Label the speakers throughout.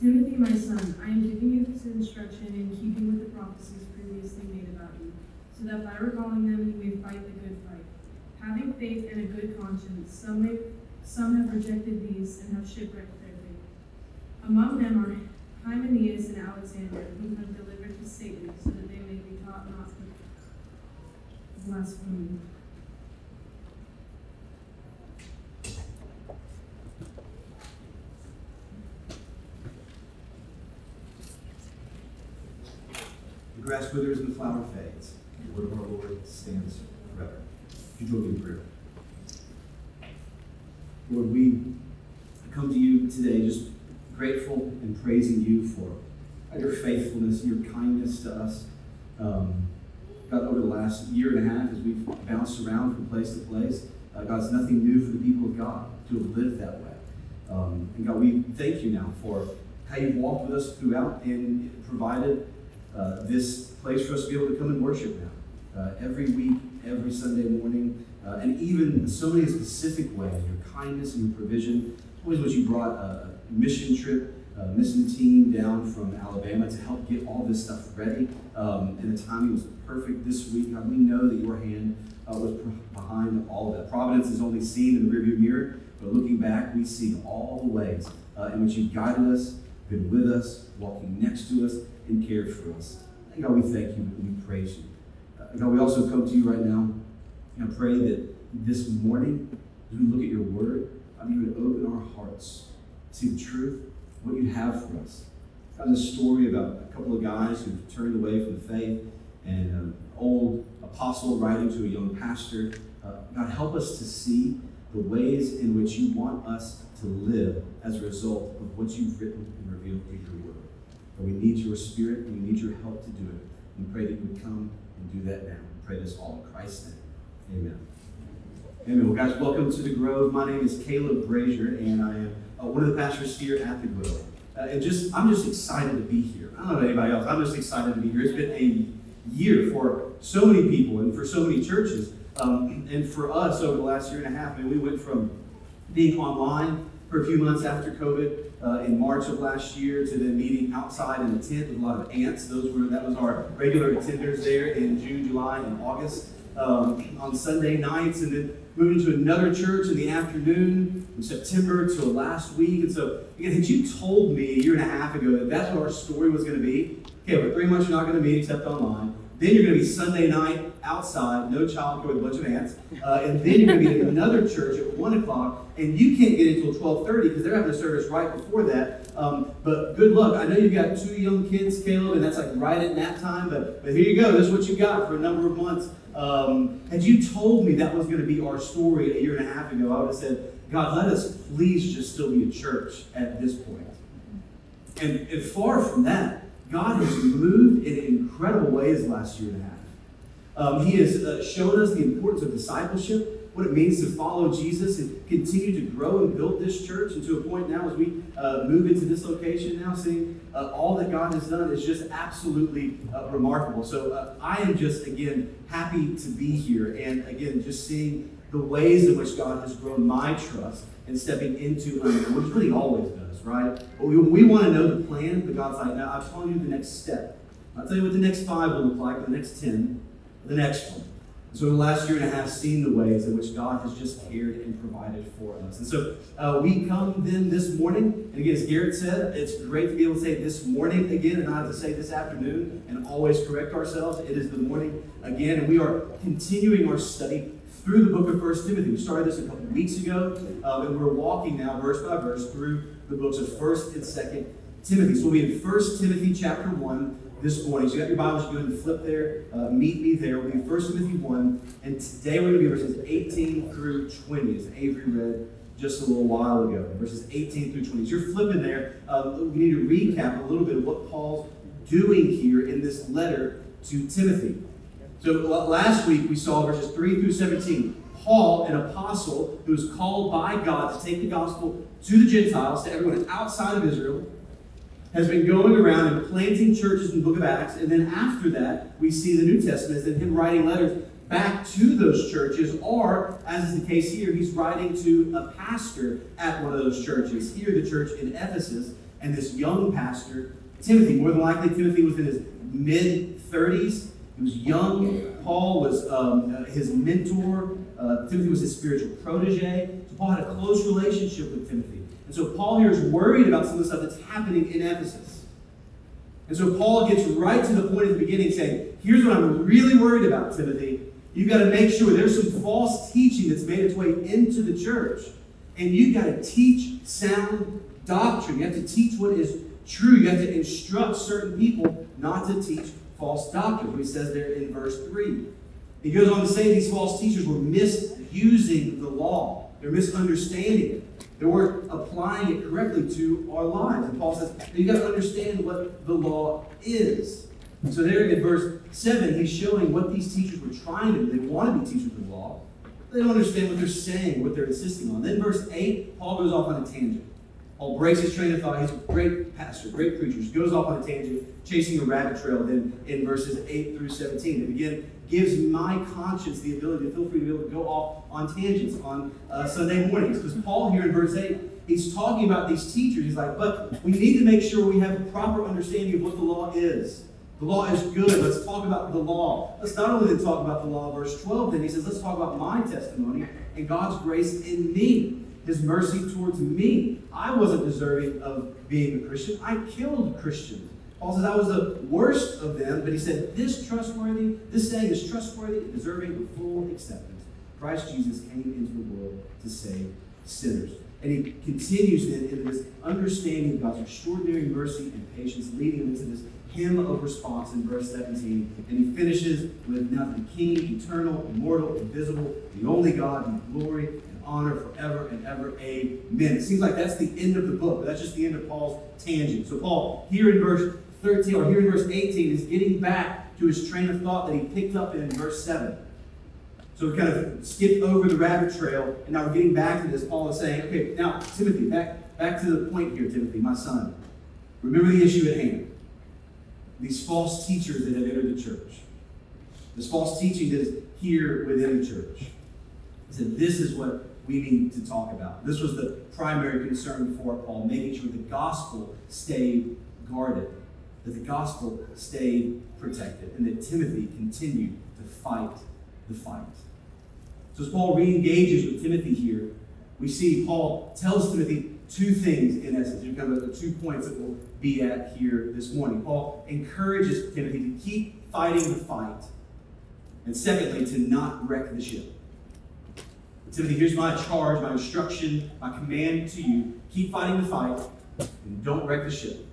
Speaker 1: Timothy, my son, I am giving you this instruction in keeping with the prophecies previously made about you, so that by recalling them you may fight the good fight. Having faith and a good conscience, some, may, some have rejected these and have shipwrecked their faith. Among them are Hymenaeus and Alexander, whom have delivered to Satan, so that they may be taught not to blaspheme.
Speaker 2: Grass withers and the flower fades. The word of our Lord stands forever. You join me in prayer? Lord, we come to you today just grateful and praising you for your faithfulness, your kindness to us. Um, God, over the last year and a half, as we've bounced around from place to place, uh, God, it's nothing new for the people of God to have lived that way. Um, and God, we thank you now for how you've walked with us throughout and provided uh, this place for us to be able to come and worship now. Uh, every week, every Sunday morning, uh, and even so many specific ways, your kindness and your provision. Always what you brought a mission trip, a mission team down from Alabama to help get all this stuff ready. Um, and the timing was perfect this week. God, we know that your hand uh, was behind all that. Providence is only seen in the rearview mirror, but looking back, we see all the ways uh, in which you've guided us, been with us, walking next to us, and cared for us. And God, we thank you and we praise you. Uh, God, we also come to you right now and pray that this morning, as we look at your word, God, you would open our hearts see the truth, what you have for us. God, a story about a couple of guys who turned away from the faith and an old apostle writing to a young pastor. Uh, God, help us to see the ways in which you want us to live as a result of what you've written and revealed through your word. But we need your spirit and we need your help to do it. We pray that you would come and do that now. We pray this all in Christ's name. Amen. Amen. Well, guys, welcome to the Grove. My name is Caleb Brazier, and I am uh, one of the pastors here at the Grove. Uh, and just, I'm just excited to be here. I don't know about anybody else. I'm just excited to be here. It's been a year for so many people and for so many churches. Um, and for us, over the last year and a half, I mean, we went from being online for a few months after COVID uh, in March of last year to then meeting outside in a tent with a lot of ants. Those were that was our regular attenders there in June, July, and August um, on Sunday nights, and then moving to another church in the afternoon from September till last week. And so, again, had you told me a year and a half ago that that's what our story was going to be, okay, we're three months you're not going to meet except online. Then you're going to be Sunday night outside, no childcare with a bunch of ants. Uh, and then you're going to be at another church at 1 o'clock, and you can't get in until 12.30 because they're having a service right before that. Um, but good luck. I know you've got two young kids, Caleb, and that's like right at nap time. But, but here you go. This is what you got for a number of months. Um, had you told me that was going to be our story a year and a half ago, I would have said, God, let us please just still be a church at this point. And, and far from that, God has moved in incredible ways last year and a half. Um, he has uh, shown us the importance of discipleship, what it means to follow Jesus and continue to grow and build this church. And to a point now, as we uh, move into this location now, seeing uh, all that God has done is just absolutely uh, remarkable. So uh, I am just, again, happy to be here. And again, just seeing the ways in which God has grown my trust and stepping into unknown, which really always does, right? But we, we want to know the plan, but God's like, now I'm telling you the next step. I'll tell you what the next five will look like, the next ten, the next one. So, the last year and a half, seen the ways in which God has just cared and provided for us. And so, uh, we come then this morning, and again, as Garrett said, it's great to be able to say this morning again, and not to say this afternoon, and always correct ourselves. It is the morning again, and we are continuing our study through the book of First Timothy. We started this a couple weeks ago, um, and we're walking now, verse by verse, through the books of First and Second Timothy. So we'll be in First Timothy chapter one this morning. So you got your Bibles, you go ahead and flip there. Uh, meet me there. We'll be 1 Timothy 1. And today we're going to be verses 18 through 20, as Avery read just a little while ago. Verses 18 through 20. So you're flipping there. Uh, we need to recap a little bit of what Paul's doing here in this letter to Timothy. So last week we saw verses 3 through 17. Paul, an apostle who was called by God to take the gospel to the Gentiles, to everyone outside of Israel, has been going around and planting churches in the book of Acts. And then after that, we see the New Testament and him writing letters back to those churches, or, as is the case here, he's writing to a pastor at one of those churches. Here, the church in Ephesus. and this young pastor, Timothy. More than likely, Timothy was in his mid 30s. He was young. Paul was um, uh, his mentor. Uh, Timothy was his spiritual protege. So Paul had a close relationship with Timothy. And so Paul here is worried about some of the stuff that's happening in Ephesus. And so Paul gets right to the point at the beginning saying, Here's what I'm really worried about, Timothy. You've got to make sure there's some false teaching that's made its way into the church. And you've got to teach sound doctrine. You have to teach what is true. You have to instruct certain people not to teach false doctrine. He says there in verse 3. He goes on to say these false teachers were misusing the law, they're misunderstanding it. They weren't applying it correctly to our lives. And Paul says, you've got to understand what the law is. So there in verse 7, he's showing what these teachers were trying to do. They want to be teachers of the law. They don't understand what they're saying, what they're insisting on. Then verse 8, Paul goes off on a tangent. Paul breaks his train of thought. He's a great pastor, great preacher. He goes off on a tangent, chasing a rabbit trail. Then in verses 8 through 17, it again gives my conscience the ability to feel free to be able to go off on tangents on uh, Sunday mornings. Because Paul here in verse 8, he's talking about these teachers. He's like, but we need to make sure we have a proper understanding of what the law is. The law is good. Let's talk about the law. Let's not only talk about the law, verse 12, then he says, let's talk about my testimony and God's grace in me, his mercy towards me. I wasn't deserving of being a Christian. I killed Christians. Paul says I was the worst of them, but he said, This trustworthy, this saying is trustworthy and deserving of full acceptance. Christ Jesus came into the world to save sinners. And he continues then into this understanding of God's extraordinary mercy and patience, leading him into this hymn of response in verse 17. And he finishes with now the King, eternal, immortal, invisible, the only God, be glory honor forever and ever. Amen. It seems like that's the end of the book, that's just the end of Paul's tangent. So Paul, here in verse 13, or here in verse 18, is getting back to his train of thought that he picked up in verse 7. So we kind of skipped over the rabbit trail, and now we're getting back to this. Paul is saying, okay, now, Timothy, back, back to the point here, Timothy, my son. Remember the issue at hand. These false teachers that have entered the church. This false teaching that is here within the church. He said, this is what we need to talk about. This was the primary concern for Paul, making sure the gospel stayed guarded that the gospel stayed protected and that Timothy continued to fight the fight. So as Paul re-engages with Timothy here, we see Paul tells Timothy two things in essence. Kind of the two points that we'll be at here this morning. Paul encourages Timothy to keep fighting the fight, and secondly, to not wreck the ship. Timothy, here's my charge, my instruction, my command to you. Keep fighting the fight and don't wreck the ship.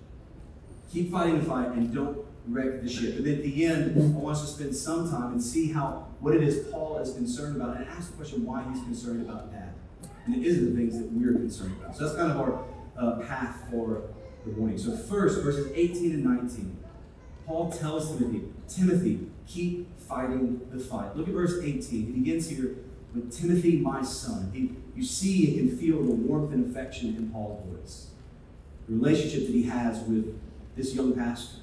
Speaker 2: Keep fighting the fight and don't wreck the ship. And at the end, I want us to spend some time and see how what it is Paul is concerned about and ask the question why he's concerned about that. And it isn't the things that we're concerned about. So that's kind of our uh, path for the morning. So first, verses 18 and 19. Paul tells Timothy, Timothy, keep fighting the fight. Look at verse 18. He begins here with Timothy, my son. He, you see and can feel the warmth and affection in Paul's voice. The relationship that he has with this young pastor.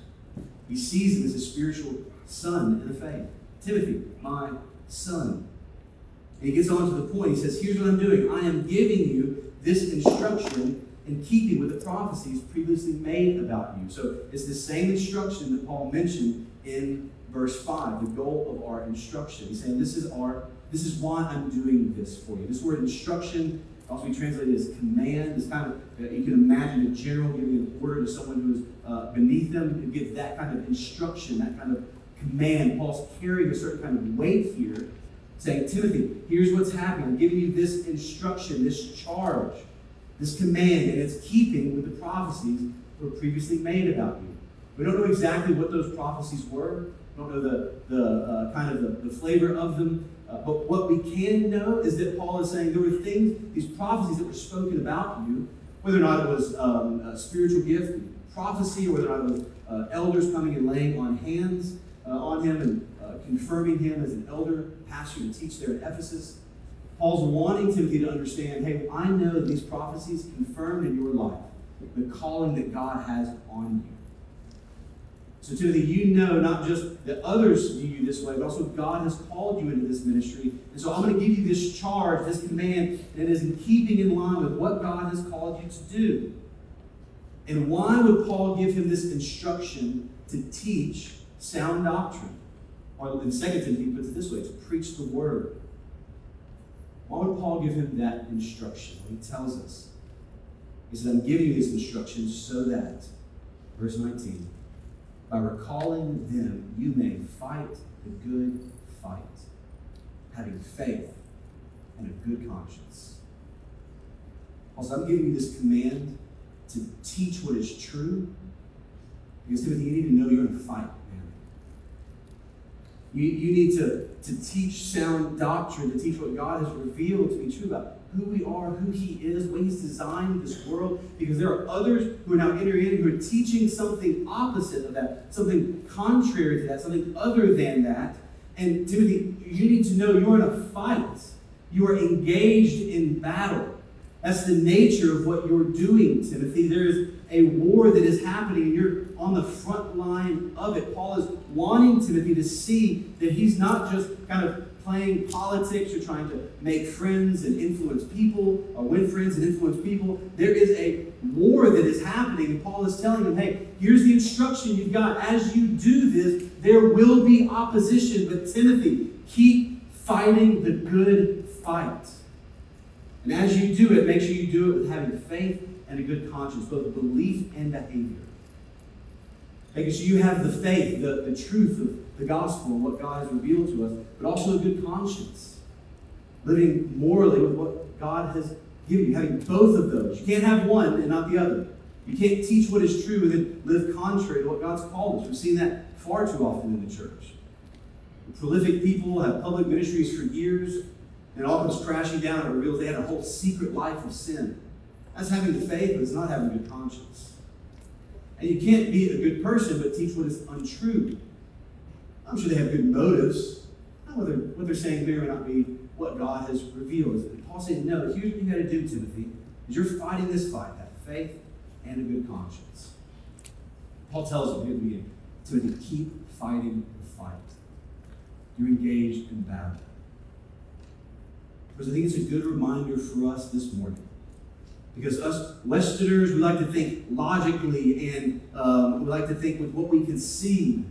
Speaker 2: He sees him as a spiritual son in the faith. Timothy, my son. And he gets on to the point. He says, Here's what I'm doing. I am giving you this instruction in keeping with the prophecies previously made about you. So it's the same instruction that Paul mentioned in verse 5, the goal of our instruction. He's saying, This is our this is why I'm doing this for you. This word instruction also be translated as command. It's kind of, uh, you can imagine a general giving an order to someone who is uh, beneath them. It gives that kind of instruction, that kind of command. Paul's carrying a certain kind of weight here, saying, Timothy, here's what's happening. I'm giving you this instruction, this charge, this command, and it's keeping with the prophecies that were previously made about you. We don't know exactly what those prophecies were. We don't know the, the uh, kind of the, the flavor of them. Uh, but what we can know is that Paul is saying there were things, these prophecies that were spoken about you, whether or not it was um, a spiritual gift, prophecy, or whether or not it was uh, elders coming and laying on hands uh, on him and uh, confirming him as an elder pastor to teach there at Ephesus. Paul's wanting Timothy to understand hey, I know these prophecies confirmed in your life the calling that God has on you. So, Timothy, you know not just that others view you this way, but also God has called you into this ministry. And so I'm going to give you this charge, this command, and it is in keeping in line with what God has called you to do. And why would Paul give him this instruction to teach sound doctrine? Or in 2 Timothy, he puts it this way to preach the word. Why would Paul give him that instruction? Well, he tells us. He said, I'm giving you this instruction so that, verse 19, by recalling them, you may fight the good fight, having faith and a good conscience. Also, I'm giving you this command to teach what is true. Because, Timothy, you need to know you're in a fight. You, you need to, to teach sound doctrine, to teach what God has revealed to be true about who we are, who He is, what He's designed this world. Because there are others who are now entering in who are teaching something opposite of that, something contrary to that, something other than that. And Timothy, you need to know you're in a fight. You are engaged in battle. That's the nature of what you're doing, Timothy. There is a war that is happening, and you're on the front line of it. Paul is wanting Timothy to see that he's not just kind of playing politics or trying to make friends and influence people or win friends and influence people. There is a war that is happening, and Paul is telling him, hey, here's the instruction you've got. As you do this, there will be opposition, but Timothy, keep fighting the good fight. And as you do it, make sure you do it with having faith and a good conscience, both belief and behavior. Sure you have the faith, the, the truth of the gospel and what God has revealed to us, but also a good conscience. Living morally with what God has given you, having both of those. You can't have one and not the other. You can't teach what is true and then live contrary to what God's called us. We've seen that far too often in the church. Prolific people have public ministries for years, and it all comes crashing down and reveals they had a whole secret life of sin. That's having the faith, but it's not having a good conscience. And you can't be a good person but teach what is untrue. I'm sure they have good motives. Not Whether what they're saying may or may not be what God has revealed. And Paul saying, no, here's what you got to do, Timothy, is you're fighting this fight, have faith and a good conscience. Paul tells him here at the beginning, keep fighting the fight. You're engaged in battle. Because I think it's a good reminder for us this morning. Because us Westerners, we like to think logically and um, we like to think with what we can see.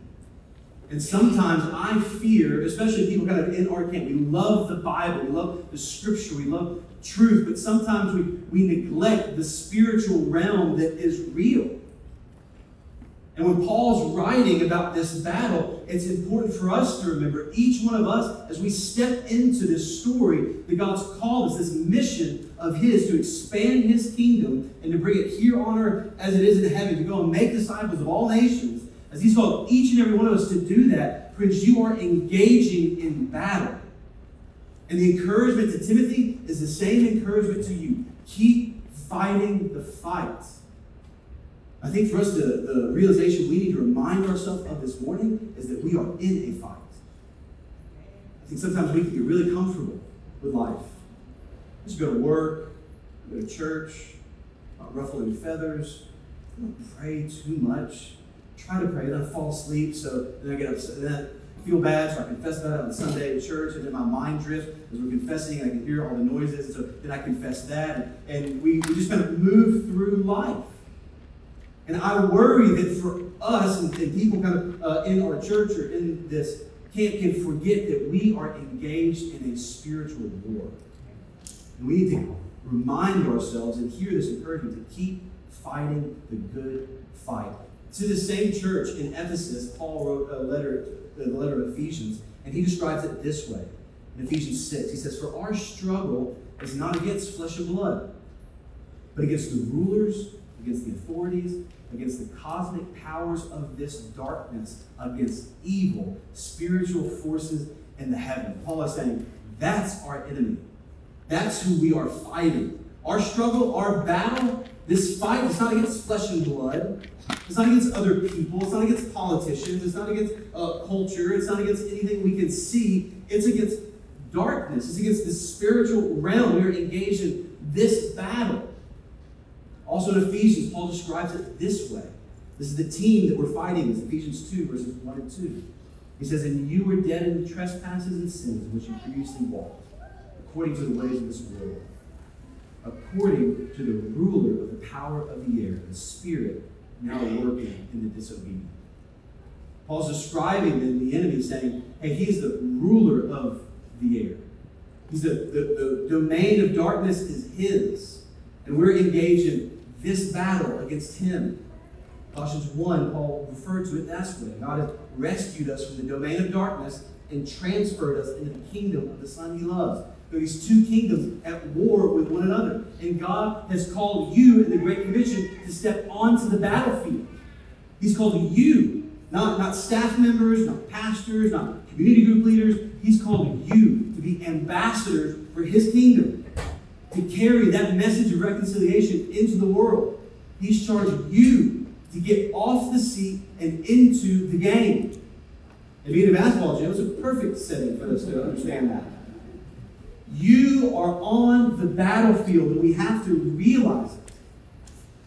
Speaker 2: And sometimes I fear, especially people kind of in our camp, we love the Bible, we love the scripture, we love truth, but sometimes we, we neglect the spiritual realm that is real. And when Paul's writing about this battle, it's important for us to remember, each one of us, as we step into this story, that God's called us, this mission of His to expand His kingdom and to bring it here on earth as it is in heaven, to go and make disciples of all nations. As He's called each and every one of us to do that, friends, you are engaging in battle. And the encouragement to Timothy is the same encouragement to you. Keep fighting the fight. I think for us, the, the realization we need to remind ourselves of this morning is that we are in a fight. I think sometimes we can get really comfortable with life. Just go to work, go to church, not ruffling feathers, don't pray too much. Try to pray, then I fall asleep, so then I get upset. Then I feel bad, so I confess that on Sunday at church, and then my mind drifts as we're confessing, I can hear all the noises, and so then I confess that, and, and we, we just kind of move through life. And I worry that for us and, and people kind of uh, in our church or in this camp can forget that we are engaged in a spiritual war. We need to remind ourselves and hear this encouragement to keep fighting the good fight. To the same church in Ephesus, Paul wrote a letter, the letter of Ephesians, and he describes it this way. In Ephesians 6, he says, For our struggle is not against flesh and blood, but against the rulers against the authorities, against the cosmic powers of this darkness, against evil spiritual forces in the heaven. Paul is saying that's our enemy. That's who we are fighting. Our struggle, our battle, this fight is not against flesh and blood. It's not against other people. It's not against politicians. It's not against uh, culture. It's not against anything we can see. It's against darkness. It's against the spiritual realm. We are engaged in this battle. Also in Ephesians, Paul describes it this way. This is the team that we're fighting. It's Ephesians 2, verses 1 and 2. He says, And you were dead in trespasses and sins in which you previously walked, according to the ways of this world, according to the ruler of the power of the air, the Spirit now working in the disobedient. Paul's describing the, the enemy, saying, hey, he's the ruler of the air. He's the, the, the domain of darkness is his. And we're engaged in this battle against him. Colossians 1, Paul referred to it that way. God has rescued us from the domain of darkness and transferred us into the kingdom of the Son he loves. These two kingdoms at war with one another. And God has called you in the Great Commission to step onto the battlefield. He's called you, not, not staff members, not pastors, not community group leaders. He's called you to be ambassadors for his kingdom, to carry that message of reconciliation into the world. He's charged you to get off the seat and into the game. And being a basketball gym is a perfect setting for us to understand that. You are on the battlefield, and we have to realize it.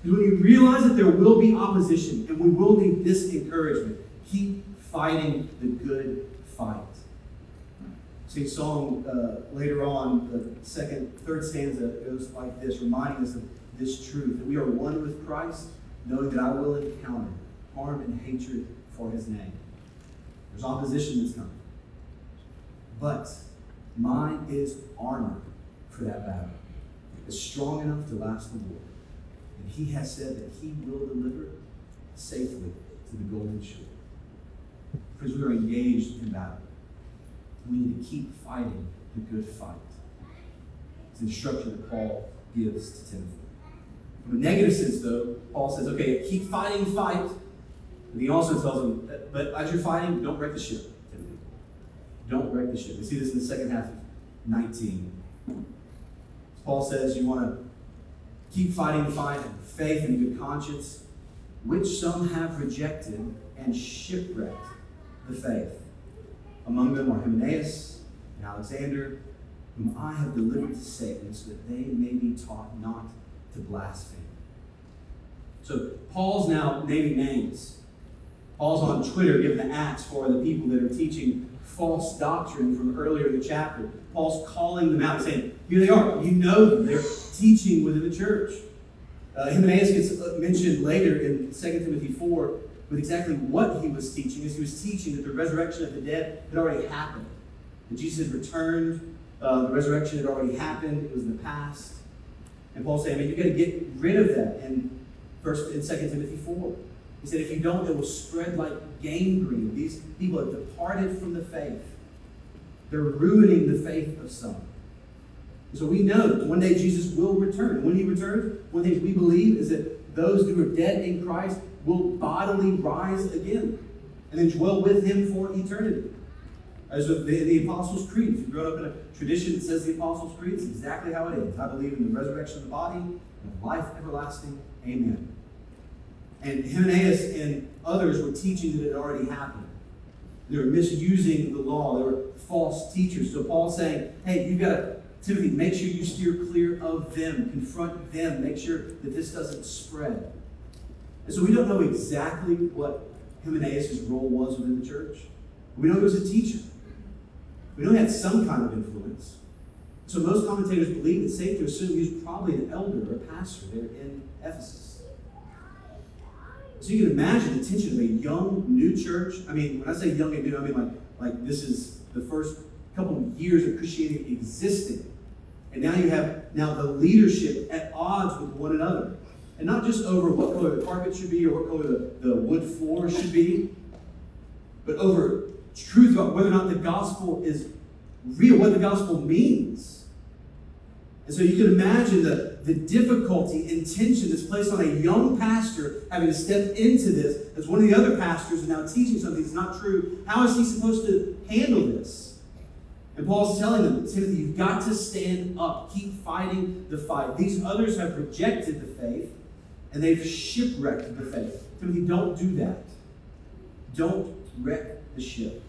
Speaker 2: Because when you realize that there will be opposition and we will need this encouragement, keep fighting the good fight. Sing song uh, later on, the second, third stanza goes like this, reminding us of this truth that we are one with Christ, knowing that I will encounter harm and hatred for his name. There's opposition that's coming. But mine is armor for that battle. It's strong enough to last the war. And he has said that he will deliver safely to the golden shore. Because we are engaged in battle. We need to keep fighting the good fight. It's the instruction that Paul gives to Timothy. From a negative sense, though, Paul says, okay, keep fighting fight. And he also tells him, but as you're fighting, don't wreck the ship. Don't wreck the ship. We see this in the second half of 19. Paul says you want to keep fighting the fight of faith and good conscience, which some have rejected and shipwrecked the faith. Among them are Hymenaeus and Alexander, whom I have delivered to Satan, so that they may be taught not to blaspheme. So Paul's now naming names. Paul's on Twitter giving the axe for the people that are teaching false doctrine from earlier in the chapter. Paul's calling them out, saying, Here they are. You know them. They're teaching within the church. Uh, Hymenaeus gets mentioned later in 2 Timothy 4 with exactly what he was teaching, as he was teaching that the resurrection of the dead had already happened. That Jesus had returned, uh, the resurrection had already happened, it was in the past. And Paul saying, I mean, you've got to get rid of that in, first, in 2 Timothy 4. He said, if you don't, it will spread like gangrene. These people have departed from the faith. They're ruining the faith of some. And so we know that one day Jesus will return. When he returns, one thing we believe is that those who are dead in Christ will bodily rise again and then dwell with him for eternity. As the, the Apostles' Creed, if you grow up in a tradition that says the Apostles' Creed, it's exactly how it is. I believe in the resurrection of the body and life everlasting. Amen. And Hymenaeus and others were teaching that it had already happened. They were misusing the law. They were false teachers. So Paul's saying, hey, you've got to, Timothy, make sure you steer clear of them. Confront them. Make sure that this doesn't spread. And so we don't know exactly what Hymenaeus' role was within the church. We know he was a teacher. We know he had some kind of influence. So most commentators believe it's safe to assume he was probably an elder or a pastor there in Ephesus. So you can imagine the tension of a young, new church. I mean, when I say young and new, I mean like, like this is the first couple of years of Christianity existing. And now you have now the leadership at odds with one another. And not just over what color the carpet should be or what color the, the wood floor should be, but over truth about whether or not the gospel is real, what the gospel means. And so you can imagine the, the difficulty and tension that's placed on a young pastor having to step into this as one of the other pastors is now teaching something that's not true. How is he supposed to handle this? And Paul's telling them, Timothy, you've got to stand up. Keep fighting the fight. These others have rejected the faith and they've shipwrecked the faith. Timothy, don't do that. Don't wreck the ship.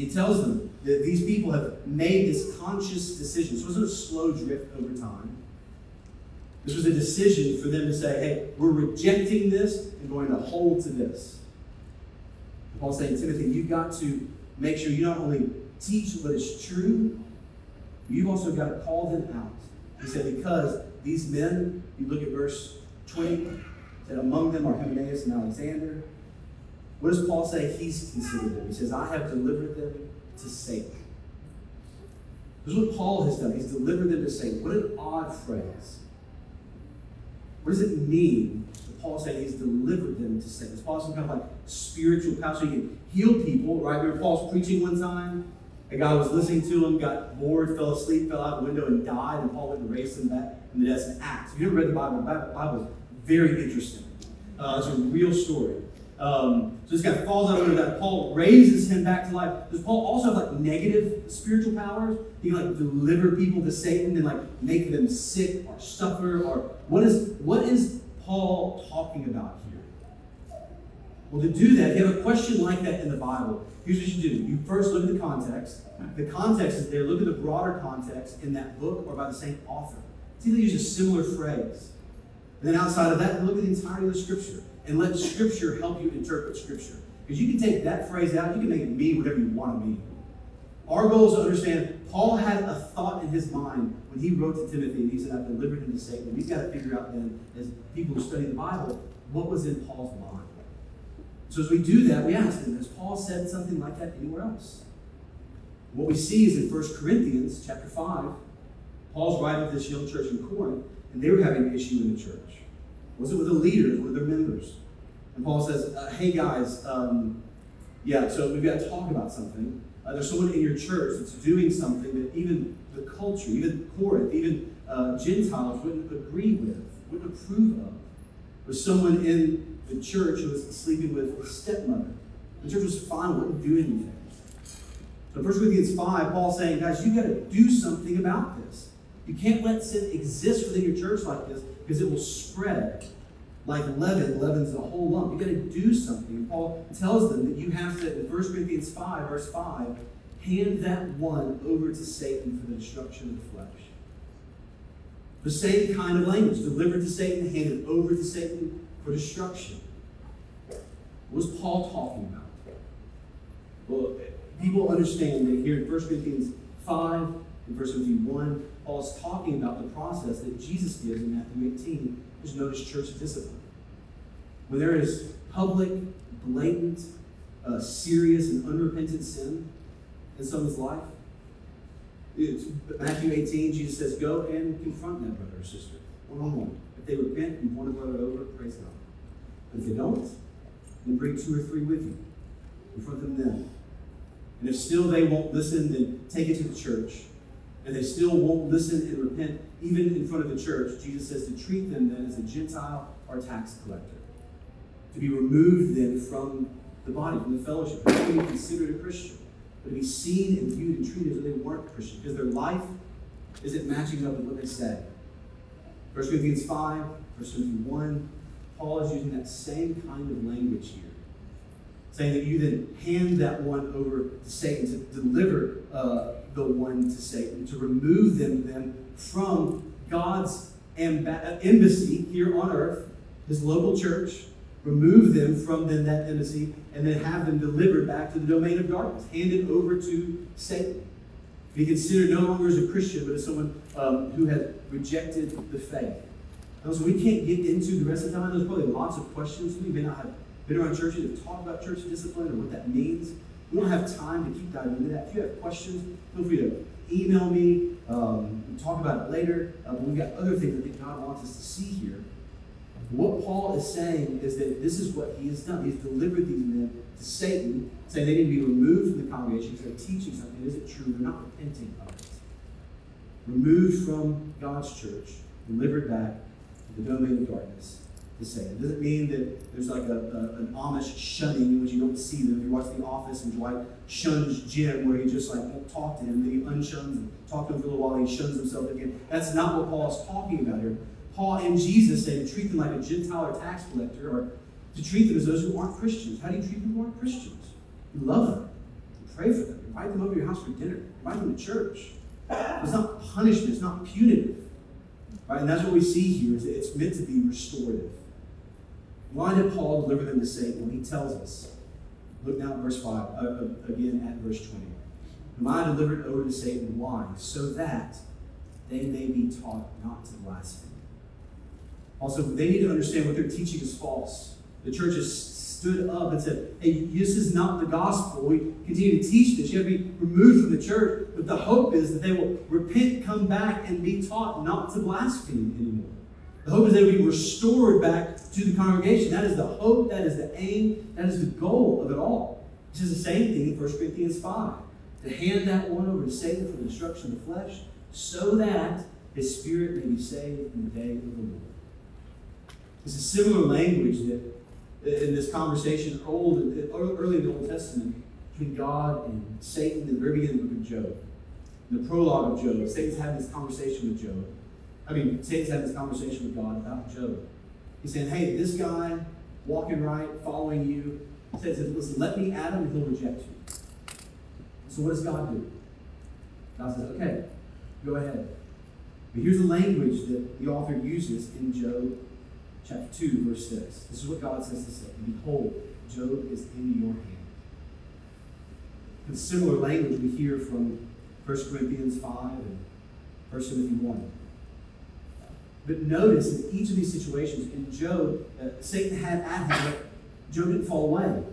Speaker 2: He tells them that these people have made this conscious decision. This wasn't a slow drift over time. This was a decision for them to say, hey, we're rejecting this and going to hold to this. Paul's saying, Timothy, you've got to make sure you not only teach what is true, you've also got to call them out He said, Because these men, you look at verse 20, that Among them are Hymenaeus and Alexander. What does Paul say he's considered them? He says, I have delivered them to Satan. This is what Paul has done. He's delivered them to Satan. What an odd phrase. What does it mean that Paul saying he's delivered them to Satan? Is Paul some kind of like spiritual power so he can heal people, right? Remember Paul's preaching one time? A guy was listening to him, got bored, fell asleep, fell out the window, and died, and Paul went and raised him back in the death in Acts. If you never read the Bible, the Bible is very interesting. Uh, it's a real story. Um, so this guy falls out under that. Paul raises him back to life. Does Paul also have like negative spiritual powers? He can like deliver people to Satan and like make them sick or suffer or what is what is Paul talking about here? Well, to do that, if you have a question like that in the Bible, here's what you do. You first look at the context. The context is there. Look at the broader context in that book or by the same author. See, they use a similar phrase. And then outside of that, look at the entirety of the scripture and let Scripture help you interpret Scripture. Because you can take that phrase out, you can make it mean whatever you want to mean. Our goal is to understand Paul had a thought in his mind when he wrote to Timothy and he said, I've delivered him to Satan. We've got to figure out then, as people who study the Bible, what was in Paul's mind. So as we do that, we ask him, has Paul said something like that anywhere else? What we see is in 1 Corinthians chapter 5, Paul's writing to this young church in Corinth, and they were having an issue in the church. Was it with the leaders, with their members? And Paul says, uh, hey guys, um, yeah, so we've got to talk about something. Uh, there's someone in your church that's doing something that even the culture, even Corinth, even uh, Gentiles wouldn't agree with, wouldn't approve of. There's someone in the church who was sleeping with a stepmother. The church was fine, wouldn't do anything. So 1 Corinthians 5, Paul's saying, guys, you've got to do something about this. You can't let sin exist within your church like this because it will spread like leaven leavens the whole lump. You've got to do something. Paul tells them that you have to, in 1 Corinthians 5, verse 5, hand that one over to Satan for the destruction of the flesh. The same kind of language, delivered to Satan, handed over to Satan for destruction. What was Paul talking about? Well, people understand that here in 1 Corinthians 5 and 1 Corinthians 1, Paul's talking about the process that Jesus gives in Matthew 18 which is known as church discipline. When there is public, blatant, uh, serious, and unrepentant sin in someone's life, it's Matthew 18, Jesus says, Go and confront that brother or sister one on one. If they repent and to brother over, praise God. But if they don't, then bring two or three with you. Confront them then. And if still they won't listen, then take it to the church. And they still won't listen and repent, even in front of the church. Jesus says to treat them then as a Gentile or tax collector to be removed then from the body, from the fellowship, not to be considered a Christian, but to be seen and viewed and treated as though they weren't Christian, because their life isn't matching up with what they say. 1 Corinthians 5, 1 Corinthians 1, Paul is using that same kind of language here. Saying that you then hand that one over to Satan, to deliver uh, the one to Satan, to remove them from God's embassy here on earth, his local church, remove them from then that embassy, and then have them delivered back to the domain of darkness, handed over to Satan. Be considered no longer as a Christian, but as someone um, who has rejected the faith. And so we can't get into the rest of the time. There's probably lots of questions. We may not have been around churches to talk about church discipline or what that means. We don't have time to keep diving into that. If you have questions, feel free to email me. Um, we'll talk about it later. Uh, but we've got other things I think God wants us to see here. What Paul is saying is that this is what he has done. He's delivered these men to Satan, saying they need to be removed from the congregation because they're teaching something. Is it true? They're not repenting of it. Removed from God's church, delivered back to the domain of darkness to Satan. It doesn't mean that there's like a, a, an Amish shunning in which you don't see them. If you watch The Office and Dwight shuns Jim, where he just like won't talk to him, then he unshuns and talk to him for a little while, he shuns himself again. That's not what Paul is talking about here. Paul and Jesus say to treat them like a Gentile or tax collector, or to treat them as those who aren't Christians. How do you treat people who aren't Christians? You love them, you pray for them, You invite them over to your house for dinner, invite them to church. It's not punishment, it's not punitive. Right? And that's what we see here, is it's meant to be restorative. Why did Paul deliver them to Satan? Well, he tells us. Look now at verse 5, uh, again at verse 20. Am I delivered over to Satan? Why? So that they may be taught not to blaspheme. Also, they need to understand what they're teaching is false. The church has stood up and said, hey, this is not the gospel. We continue to teach this. You have to be removed from the church. But the hope is that they will repent, come back, and be taught not to blaspheme anymore. The hope is they will be restored back to the congregation. That is the hope, that is the aim, that is the goal of it all. Which is the same thing in 1 Corinthians 5. To hand that one over to Satan for the destruction of the flesh, so that his spirit may be saved in the day of the Lord. It's a similar language that uh, in this conversation old, early in the Old Testament between God and Satan in the very beginning of Job. In the prologue of Job, Satan's having this conversation with Job. I mean, Satan's having this conversation with God about Job. He's saying, hey, this guy, walking right, following you, says, listen, let me at him and he'll reject you. So what does God do? God says, okay, go ahead. But here's the language that the author uses in Job chapter 2, verse 6. This is what God says to Satan Behold, Job is in your hand. And similar language we hear from 1 Corinthians 5 and 1 Timothy 1. But notice in each of these situations, in Job, uh, Satan had at him, but Job didn't fall away. And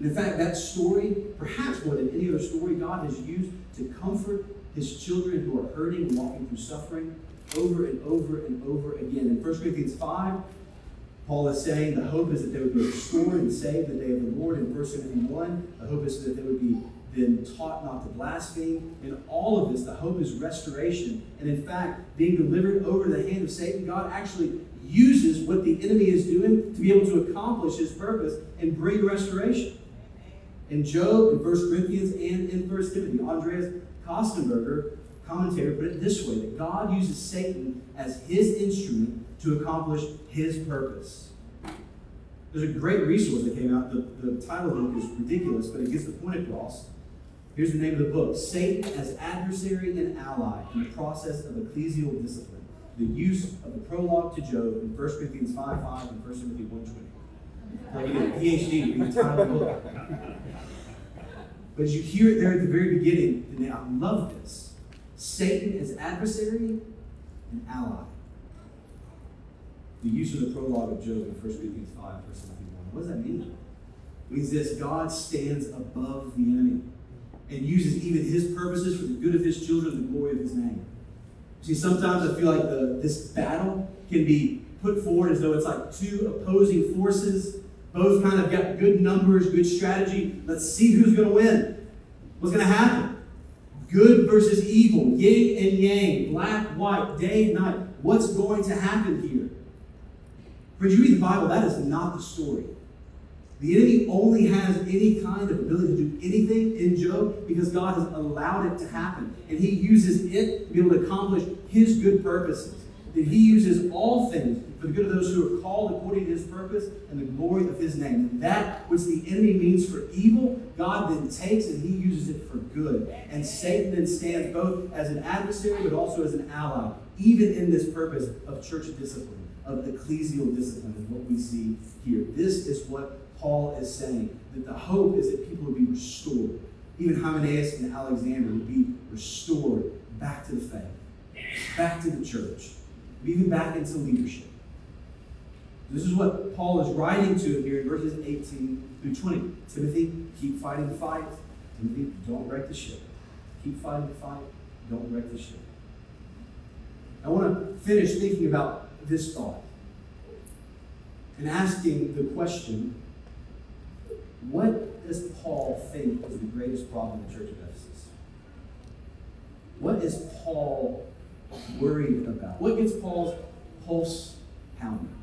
Speaker 2: in fact, that story, perhaps more than any other story, God has used to comfort his children who are hurting and walking through suffering over and over and over again. In 1 Corinthians 5, Paul is saying the hope is that they would be restored and saved the day of the Lord. In 1 Timothy 1, the hope is that they would be then taught not to blaspheme. In all of this, the hope is restoration. And in fact, being delivered over the hand of Satan, God actually uses what the enemy is doing to be able to accomplish his purpose and bring restoration. In Job, in 1 Corinthians, and in 1 Timothy, Andreas Kostenberger, commentator, put it this way that God uses Satan as his instrument to accomplish his purpose. There's a great resource that came out. The, the title of the book is ridiculous, but it gets the point across. Here's the name of the book Satan as Adversary and Ally in the Process of Ecclesial Discipline. The use of the prologue to Job in 1 Corinthians 5 5 and 1 Timothy 1 20. Like you get a PhD to read the book. But you hear it there at the very beginning, and I love this Satan as adversary and ally the use of the prologue of Job in 1 Corinthians 5, verse 1. What does that mean? It means this God stands above the enemy and uses even his purposes for the good of his children and the glory of his name. See, sometimes I feel like the, this battle can be put forward as though it's like two opposing forces, both kind of got good numbers, good strategy. Let's see who's going to win. What's going to happen? Good versus evil, yin and yang, black, white, day, and night. What's going to happen here? When you read the Bible, that is not the story. The enemy only has any kind of ability to do anything in Job because God has allowed it to happen. And he uses it to be able to accomplish his good purposes. That he uses all things for the good of those who are called according to his purpose and the glory of his name. And that which the enemy means for evil, God then takes and he uses it for good. And Satan then stands both as an adversary but also as an ally, even in this purpose of church discipline of ecclesial discipline is what we see here. This is what Paul is saying that the hope is that people would be restored. Even Hymenaeus and Alexander would be restored back to the faith, back to the church, even back into leadership. This is what Paul is writing to here in verses 18 through 20. Timothy, keep fighting the fight. Timothy, don't wreck the ship. Keep fighting the fight. Don't wreck the ship. I want to finish thinking about this thought and asking the question what does Paul think is the greatest problem in the church of Ephesus? What is Paul worried about? What gets Paul's pulse pounding?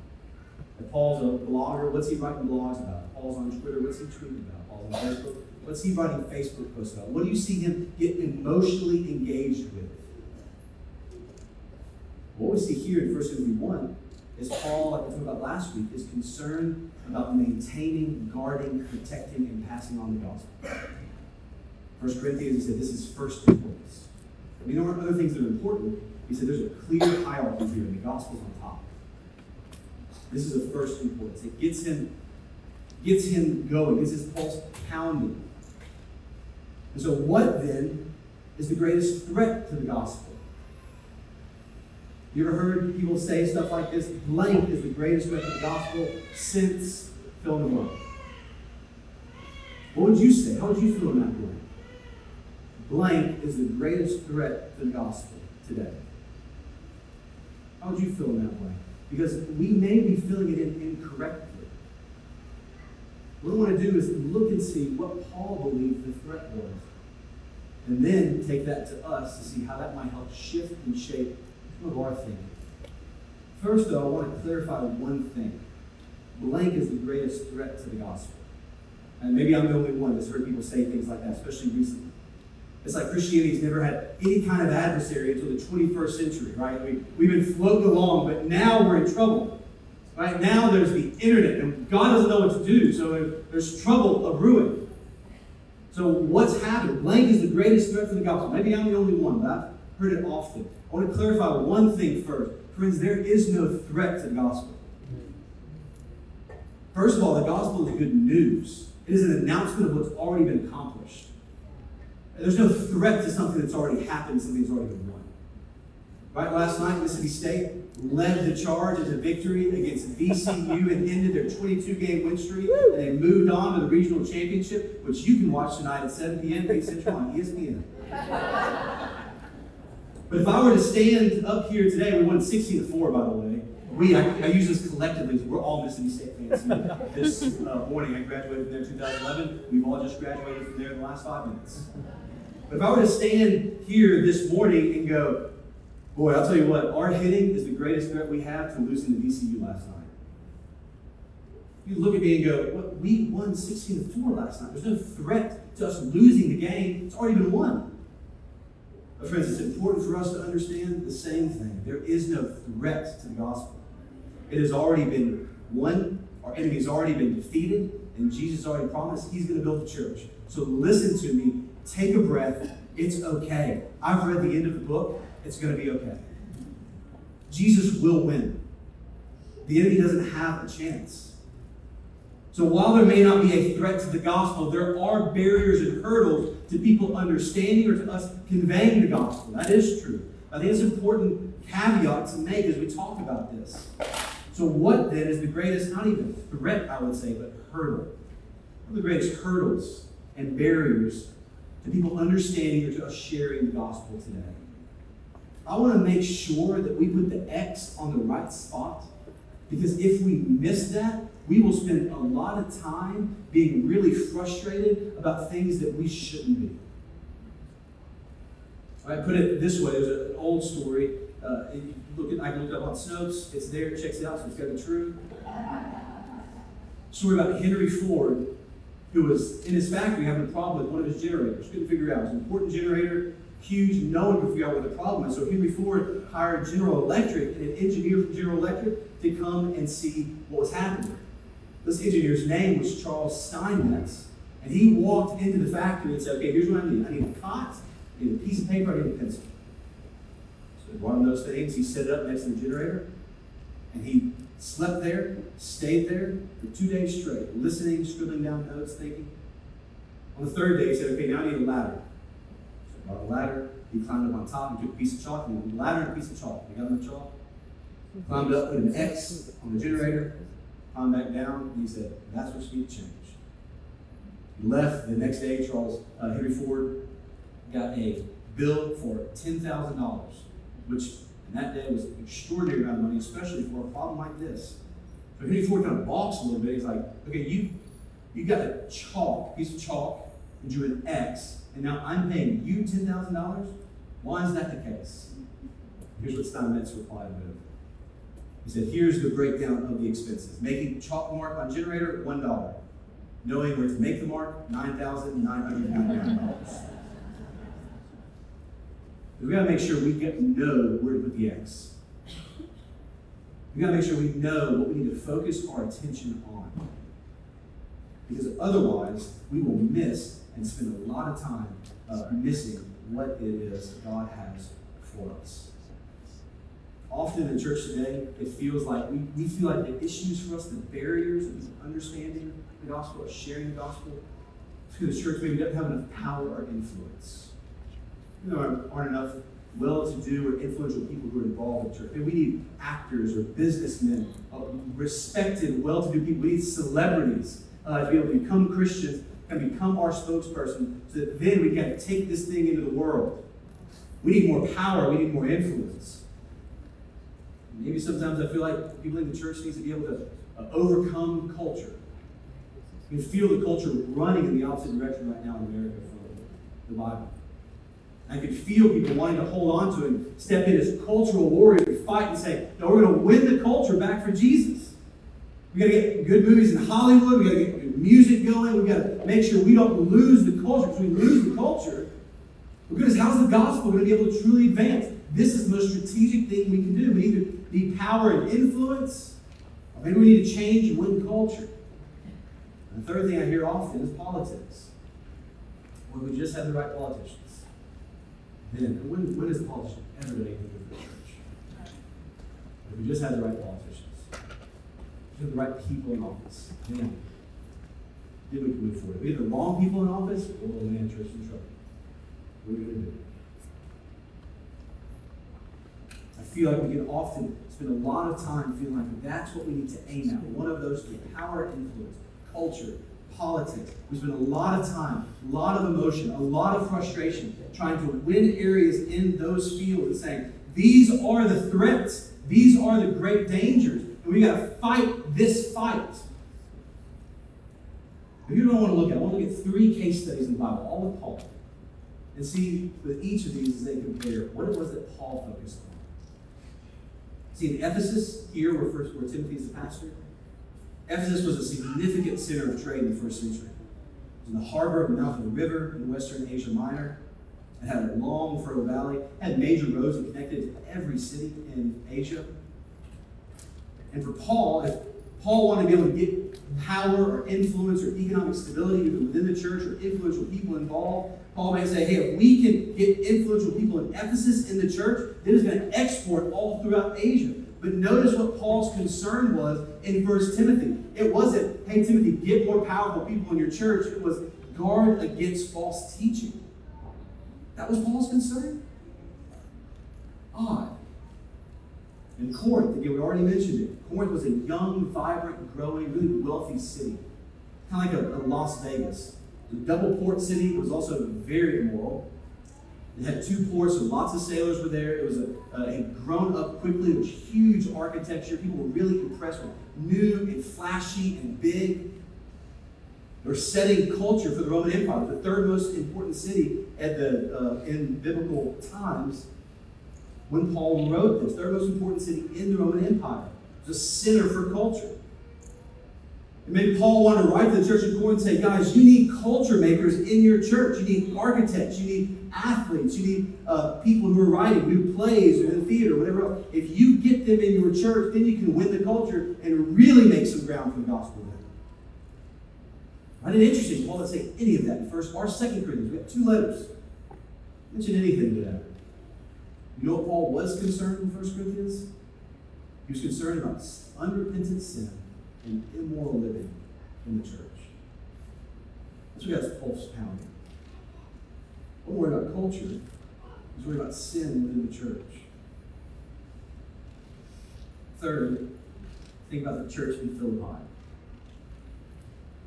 Speaker 2: If Paul's a blogger, what's he writing blogs about? Paul's on Twitter, what's he tweeting about? Paul's on Facebook, what's he writing Facebook posts about? What do you see him get emotionally engaged with? What we see here in 1 Timothy 1 is Paul, like we talked about last week, is concerned about maintaining, guarding, protecting, and passing on the gospel. First Corinthians, he said this is first importance. You know what other things that are important? He said there's a clear hierarchy here, and the gospel's on top. This is of first importance. It gets him, gets him going, gets his pulse pounding. And so, what then is the greatest threat to the gospel? You ever heard people say stuff like this? Blank is the greatest threat to the gospel since fill in the blank. What would you say? How would you feel in that blank? Blank is the greatest threat to the gospel today. How would you feel in that blank? Because we may be filling it in incorrectly. What I want to do is look and see what Paul believed the threat was. And then take that to us to see how that might help shift and shape some of our thinking. First, though, I want to clarify one thing. Blank is the greatest threat to the gospel. And maybe I'm the only one that's heard people say things like that, especially recently. It's like Christianity's never had any kind of adversary until the 21st century, right? We, we've been floating along, but now we're in trouble. Right now there's the internet, and God doesn't know what to do, so there's trouble of ruin. So what's happened? Blank is the greatest threat to the gospel. Maybe I'm the only one, but heard it often. I want to clarify one thing first. Friends, there is no threat to the gospel. First of all, the gospel is good news. It is an announcement of what's already been accomplished. There's no threat to something that's already happened, something that's already been won. Right, last night, Mississippi State led the charge into victory against VCU and ended their 22 game win streak. And they moved on to the regional championship, which you can watch tonight at 7 p.m. Big Central on ESPN. But if I were to stand up here today, we won 16 to 4, by the way. We, I, I use this collectively, because we're all Mississippi State fans. This uh, morning, I graduated from there in 2011. We've all just graduated from there in the last five minutes. But if I were to stand here this morning and go, boy, I'll tell you what, our hitting is the greatest threat we have to losing the VCU last night. You look at me and go, what, we won 16 to 4 last night. There's no threat to us losing the game. It's already been won. But friends, it's important for us to understand the same thing. There is no threat to the gospel. It has already been won. Our enemy has already been defeated. And Jesus already promised he's going to build the church. So listen to me. Take a breath. It's okay. I've read the end of the book. It's going to be okay. Jesus will win. The enemy doesn't have a chance. So while there may not be a threat to the gospel, there are barriers and hurdles to people understanding or to us conveying the gospel. That is true. I think it's an important caveat to make as we talk about this. So what then is the greatest, not even threat, I would say, but hurdle? What are the greatest hurdles and barriers to people understanding or to us sharing the gospel today? I want to make sure that we put the X on the right spot because if we miss that, we will spend a lot of time being really frustrated about things that we shouldn't be. I put it this way: there's an old story. Uh, look at, I can look it up on Snopes. It's there. It checks it out, so it's got to be true. Story about Henry Ford, who was in his factory having a problem with one of his generators. Couldn't figure out. It was an important generator, huge. No one could figure out what the problem was. So Henry Ford hired General Electric and an engineer from General Electric to come and see what was happening. This engineer's name was Charles Steinmetz. And he walked into the factory and said, okay, here's what I need. I need a cot, I need a piece of paper, I need a pencil. So brought him those things. He set it up next to the generator. And he slept there, stayed there for two days straight, listening, scribbling down notes, thinking. On the third day, he said, okay, now I need a ladder. So he brought a ladder. He climbed up on top and took a piece of chalk, and a ladder and a piece of chalk. He got on the chalk, climbed up, put an X on the generator, climbed back down, he said, that's what you need to change. He left the next day, Charles uh, Henry Ford got a bill for $10,000, which in that day was an extraordinary amount of money, especially for a problem like this. So Henry Ford kind of balks a little bit. He's like, okay, you you got a chalk, piece of chalk, and drew an X, and now I'm paying you $10,000? Why is that the case? Here's what Steinmetz replied with. He said, here's the breakdown of the expenses. Making chalk mark on generator, $1. Knowing where to make the mark, $9,999. We gotta make sure we get know where to put the X. We gotta make sure we know what we need to focus our attention on. Because otherwise, we will miss and spend a lot of time uh, missing what it is God has for us. Often in church today, it feels like we, we feel like the issues for us, the barriers of understanding the gospel or sharing the gospel, because the church maybe doesn't have enough power or influence. You know, aren't enough well-to-do or influential people who are involved in church. Maybe we need actors or businessmen, uh, respected, well-to-do people. We need celebrities uh, to be able to become Christians and become our spokesperson so that then we can take this thing into the world. We need more power. We need more influence. Maybe sometimes I feel like people in the church need to be able to uh, overcome culture. You can feel the culture running in the opposite direction right now in America from the Bible. I could feel people wanting to hold on to and step in as cultural warriors and fight and say, no, we're going to win the culture back for Jesus. We got to get good movies in Hollywood. We got to get good music going. We got to make sure we don't lose the culture. Because we lose the culture, because how's the gospel going to be able to truly advance? This is the most strategic thing we can do. We either need power and influence, or maybe we need to change and win culture. And the third thing I hear often is politics. Well, we just have the right politicians. Then, when, when is a politician ever done anything for the church? If we just had the right politicians, we had the right people in office, then, then we can move forward. If we have the wrong people in office, we'll land church in trouble. What are we going to do? I feel like we can often spend a lot of time feeling like that's what we need to aim at. One of those power, influence, culture, politics. We spend a lot of time, a lot of emotion, a lot of frustration trying to win areas in those fields and saying, these are the threats, these are the great dangers, and we got to fight this fight. If you don't want to look at, I want to look at three case studies in the Bible, all with Paul, and see with each of these as they compare what it was that Paul focused on. See, in Ephesus, here where, first, where Timothy is the pastor, Ephesus was a significant center of trade in the first century. It was in the harbor of the mouth of the river in western Asia Minor. It had a long, fertile valley. It had major roads that connected to every city in Asia. And for Paul, if Paul wanted to be able to get power or influence or economic stability either within the church or influential people involved, Paul may say, hey, if we can get influential people in Ephesus in the church, then it's going to export all throughout Asia. But notice what Paul's concern was in First Timothy. It wasn't, hey, Timothy, get more powerful people in your church. It was guard against false teaching. That was Paul's concern? Odd. In Corinth, again, we already mentioned it. Corinth was a young, vibrant, growing, really wealthy city. Kind of like a, a Las Vegas. It a double port city. It was also very immoral. It had two ports, so lots of sailors were there. It was a, uh, had grown up quickly. It was huge architecture. People were really impressed with new and flashy and big. They were setting culture for the Roman Empire, the third most important city at the uh, in biblical times. When Paul wrote this, third most important city in the Roman Empire, it a center for culture. And maybe Paul wanted to write to the church in Corinth and say, guys, you need culture makers in your church. You need architects. You need athletes. You need uh, people who are writing new plays or in the theater, whatever. If you get them in your church, then you can win the culture and really make some ground for the gospel. Right? And interesting, Paul didn't say any of that in first or second Corinthians. We have two letters. Mention anything to that. You know what Paul was concerned in First Corinthians? He was concerned about unrepentant sin and immoral living in the church. That's what got pulse pounding. Don't worry about culture. He's worried about sin within the church. Third, think about the church in Philippi.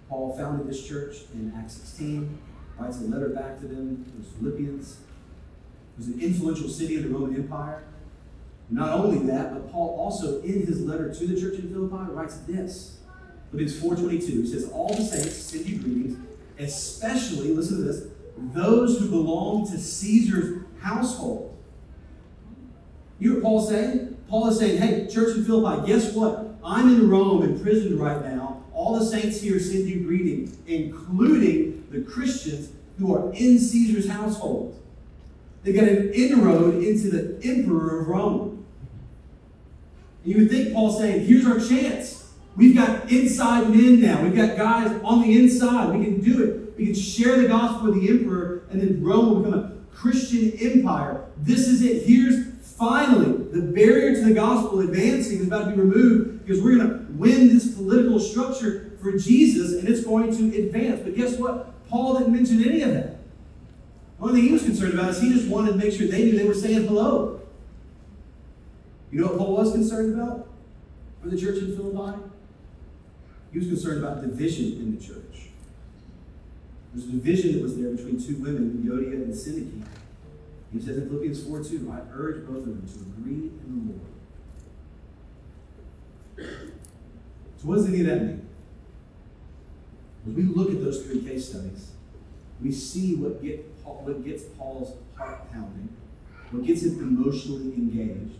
Speaker 2: Paul founded this church in Acts 16, writes a letter back to them, those Philippians. It was an influential city of the Roman Empire. Not only that, but Paul also, in his letter to the church in Philippi, writes this. Philippians 4.22, he says, All the saints send you greetings, especially, listen to this, those who belong to Caesar's household. You hear what Paul's saying? Paul is saying, hey, church in Philippi, guess what? I'm in Rome, imprisoned right now. All the saints here send you greetings, including the Christians who are in Caesar's household. They got an inroad into the emperor of Rome. You would think Paul's saying, here's our chance. We've got inside men now. We've got guys on the inside. We can do it. We can share the gospel with the emperor, and then Rome will become a Christian empire. This is it. Here's finally the barrier to the gospel advancing is about to be removed because we're going to win this political structure for Jesus, and it's going to advance. But guess what? Paul didn't mention any of that. Only thing he was concerned about is he just wanted to make sure they knew they were saying hello. You know what Paul was concerned about for the church in Philippi? He was concerned about division in the church. There's a division that was there between two women, Euodia and Syntyche. He says in Philippians 4 2, I urge both of them to agree in the Lord. So, what does any of that mean? As we look at those three case studies, we see what, get, what gets Paul's heart pounding, what gets him emotionally engaged.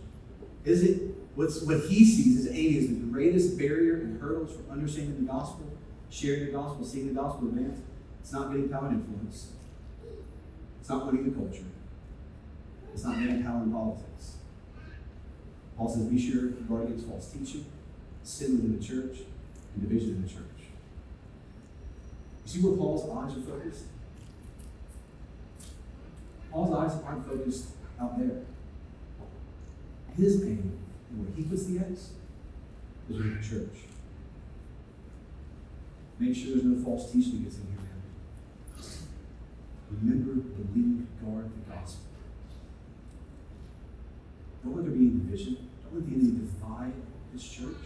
Speaker 2: Is it what's, what he sees as Amy as the greatest barrier and hurdles for understanding the gospel, sharing the gospel, seeing the gospel advance? It's not getting power and influence. It's not winning the culture. It's not getting power in politics. Paul says, be sure to guard against false teaching, sin within the church, and division in the church. You see where Paul's eyes are focused? Paul's eyes aren't focused out there. His aim, and where he puts the X, is in the church. Make sure there's no false teaching that gets in here, man. Remember, believe, guard the gospel. Don't let there be any division. Don't let the enemy divide this church.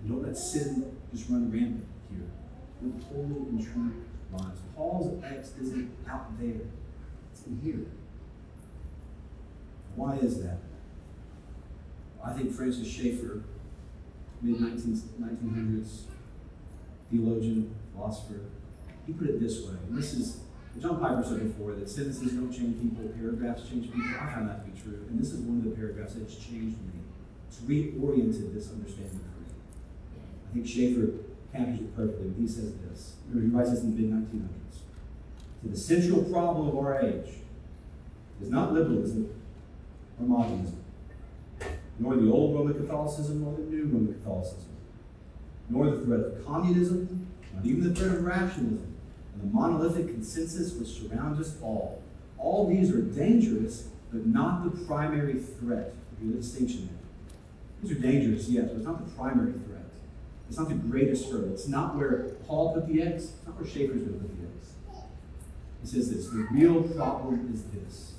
Speaker 2: And don't let sin just run rampant here. Live holy and true lives. Paul's X isn't out there, it's in here. Why is that? I think Francis Schaeffer, mid 1900s theologian, philosopher, he put it this way. And this is, John Piper said before that sentences don't change people, paragraphs change people. I found that to be true. And this is one of the paragraphs that's changed me. It's reoriented this understanding for me. I think Schaeffer captures it perfectly when he says this. He writes this in the mid 1900s. So the central problem of our age is not liberalism or modernism, nor the old Roman Catholicism nor the new Roman Catholicism, nor the threat of communism, not even the threat of rationalism, and the monolithic consensus which surrounds us all. All these are dangerous, but not the primary threat. Here's the distinction there. These are dangerous, yes, but it's not the primary threat. It's not the greatest hurdle. It's not where Paul put the X. It's not where Schaeffer's going to put the X. He says this the real problem is this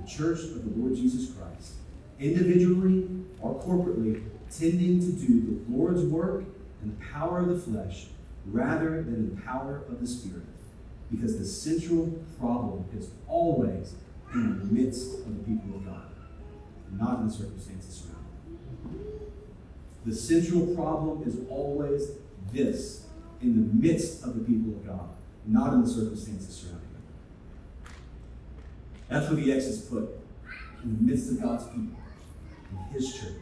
Speaker 2: the church of the Lord Jesus Christ, individually or corporately, tending to do the Lord's work in the power of the flesh rather than in the power of the Spirit. Because the central problem is always in the midst of the people of God, not in the circumstances them. The central problem is always this in the midst of the people of God, not in the circumstances surrounding. That's where the X is put in the midst of God's people, in His church.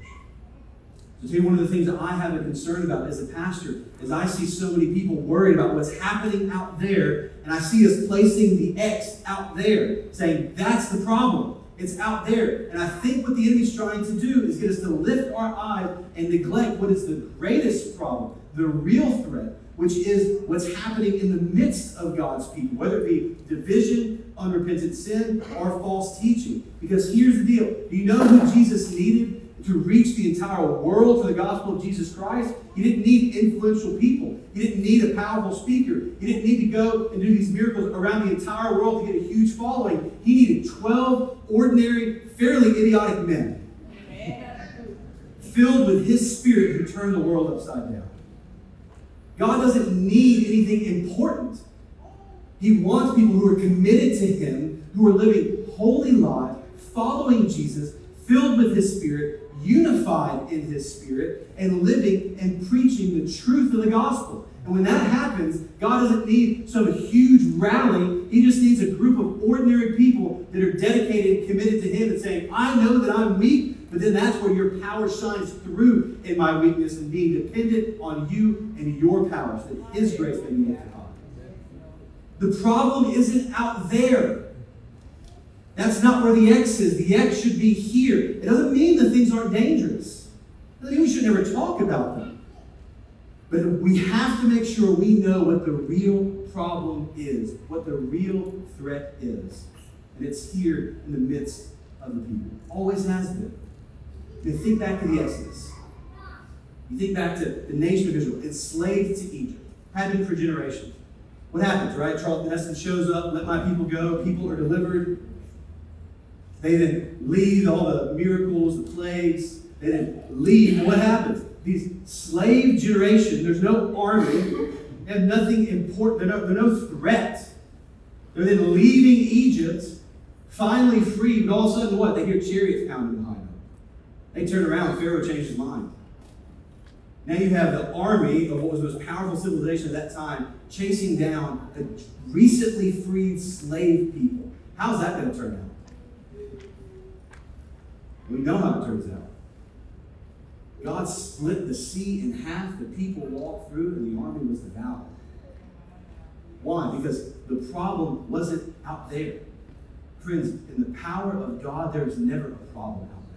Speaker 2: So, you one of the things that I have a concern about as a pastor is I see so many people worried about what's happening out there, and I see us placing the X out there, saying that's the problem. It's out there. And I think what the enemy's trying to do is get us to lift our eyes and neglect what is the greatest problem, the real threat, which is what's happening in the midst of God's people, whether it be division, unrepentant sin, or false teaching. Because here's the deal do you know who Jesus needed to reach the entire world for the gospel of Jesus Christ? He didn't need influential people. He didn't need a powerful speaker. He didn't need to go and do these miracles around the entire world to get a huge following. He needed 12 ordinary, fairly idiotic men filled with His Spirit who turned the world upside down. God doesn't need anything important. He wants people who are committed to Him, who are living holy lives, following Jesus, filled with His Spirit, unified in His Spirit, and living and preaching the truth of the gospel. And when that happens, God doesn't need some huge rally. He just needs a group of ordinary people that are dedicated and committed to Him and saying, I know that I'm weak, but then that's where your power shines through in my weakness and being dependent on you and your powers, that His grace may be. The problem isn't out there. That's not where the X is. The X should be here. It doesn't mean that things aren't dangerous. It doesn't mean we should never talk about them. But we have to make sure we know what the real problem is, what the real threat is. And it's here in the midst of the people. Always has been. You think back to the Exodus. You think back to the nation of Israel, enslaved to Egypt, had been for generations. What happens, right? Charlton Heston shows up, let my people go, people are delivered. They then leave all the miracles, the plagues, they then leave. What happens? These slave generation, there's no army, they have nothing important, they're no, they're no threat. They're then leaving Egypt, finally free, but all of a sudden what? They hear chariots pounding behind them. They turn around, Pharaoh changed his mind. Now you have the army of what was the most powerful civilization at that time chasing down the recently freed slave people. How's that going to turn out? We know how it turns out. God split the sea in half, the people walked through, and the army was devoured. Why? Because the problem wasn't out there. Friends, in the power of God, there is never a problem out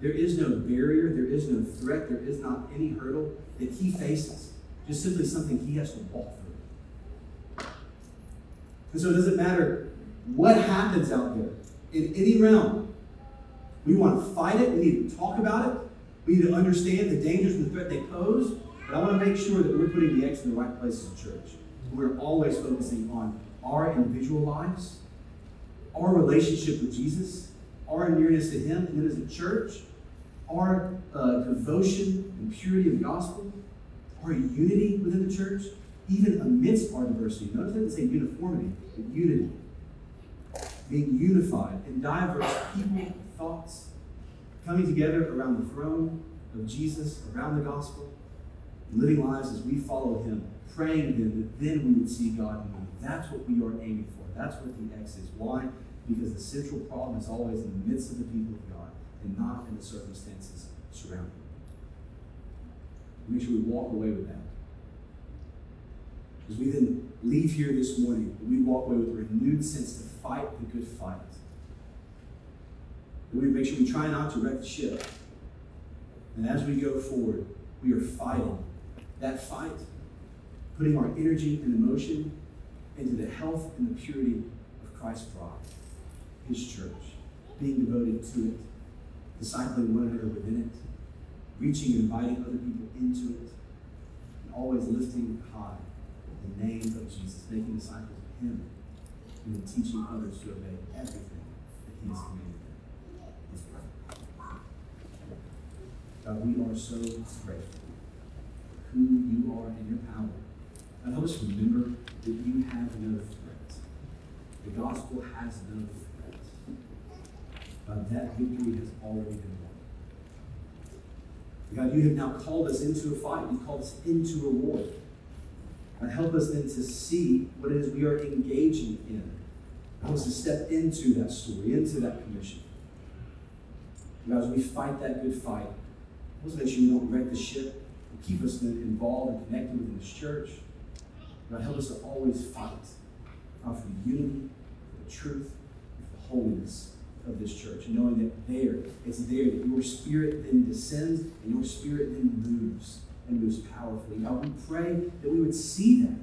Speaker 2: there. Is no barrier, there is no threat, there is not any hurdle that He faces. Just simply something He has to walk through. And so it doesn't matter what happens out there in any realm. We want to fight it, we need to talk about it, we need to understand the dangers and the threat they pose, but I want to make sure that we're putting the X in the right places in church. We're always focusing on our individual lives, our relationship with Jesus, our nearness to Him, and then as a church, our uh, devotion and purity of the gospel, our unity within the church, even amidst our diversity. Notice I didn't say uniformity, but unity. Being unified in diverse people, thoughts, coming together around the throne of Jesus, around the gospel, living lives as we follow Him, praying Him that then we would see God. That's what we are aiming for. That's what the X is. Why? Because the central problem is always in the midst of the people of God and not in the circumstances surrounding them. Make sure we walk away with that. As we then leave here this morning, we walk away with a renewed sense to fight the good fight. And we make sure we try not to wreck the ship. And as we go forward, we are fighting that fight, putting our energy and emotion into the health and the purity of Christ's bride, His church, being devoted to it, discipling one another within it, reaching and inviting other people into it, and always lifting high the name of Jesus, making disciples of Him, and then teaching others to obey everything that He has commanded them. Let's pray. God, we are so grateful for who you are and your power. God, help us remember that you have no threat. The gospel has no threat. God, that victory has already been won. God, you have now called us into a fight. You called us into a war. God, help us then to see what it is we are engaging in. Help us to step into that story, into that commission. God, as we fight that good fight, let's make sure we don't wreck the ship. And keep us then involved and connected within this church. God, help us to always fight God, for unity, for the truth, for the holiness of this church, knowing that there, it's there that your spirit then descends and your spirit then moves and moves powerfully. God, we pray that we would see that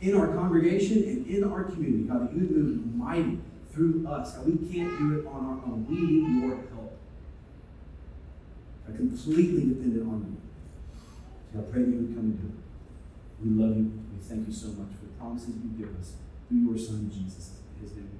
Speaker 2: in our congregation and in our community. God, that you would move mighty through us. God, we can't do it on our own. We need your help. God, completely dependent on you. So I pray that you would come and do it. We love you. We thank you so much for the promises you give us through your Son, Jesus. His name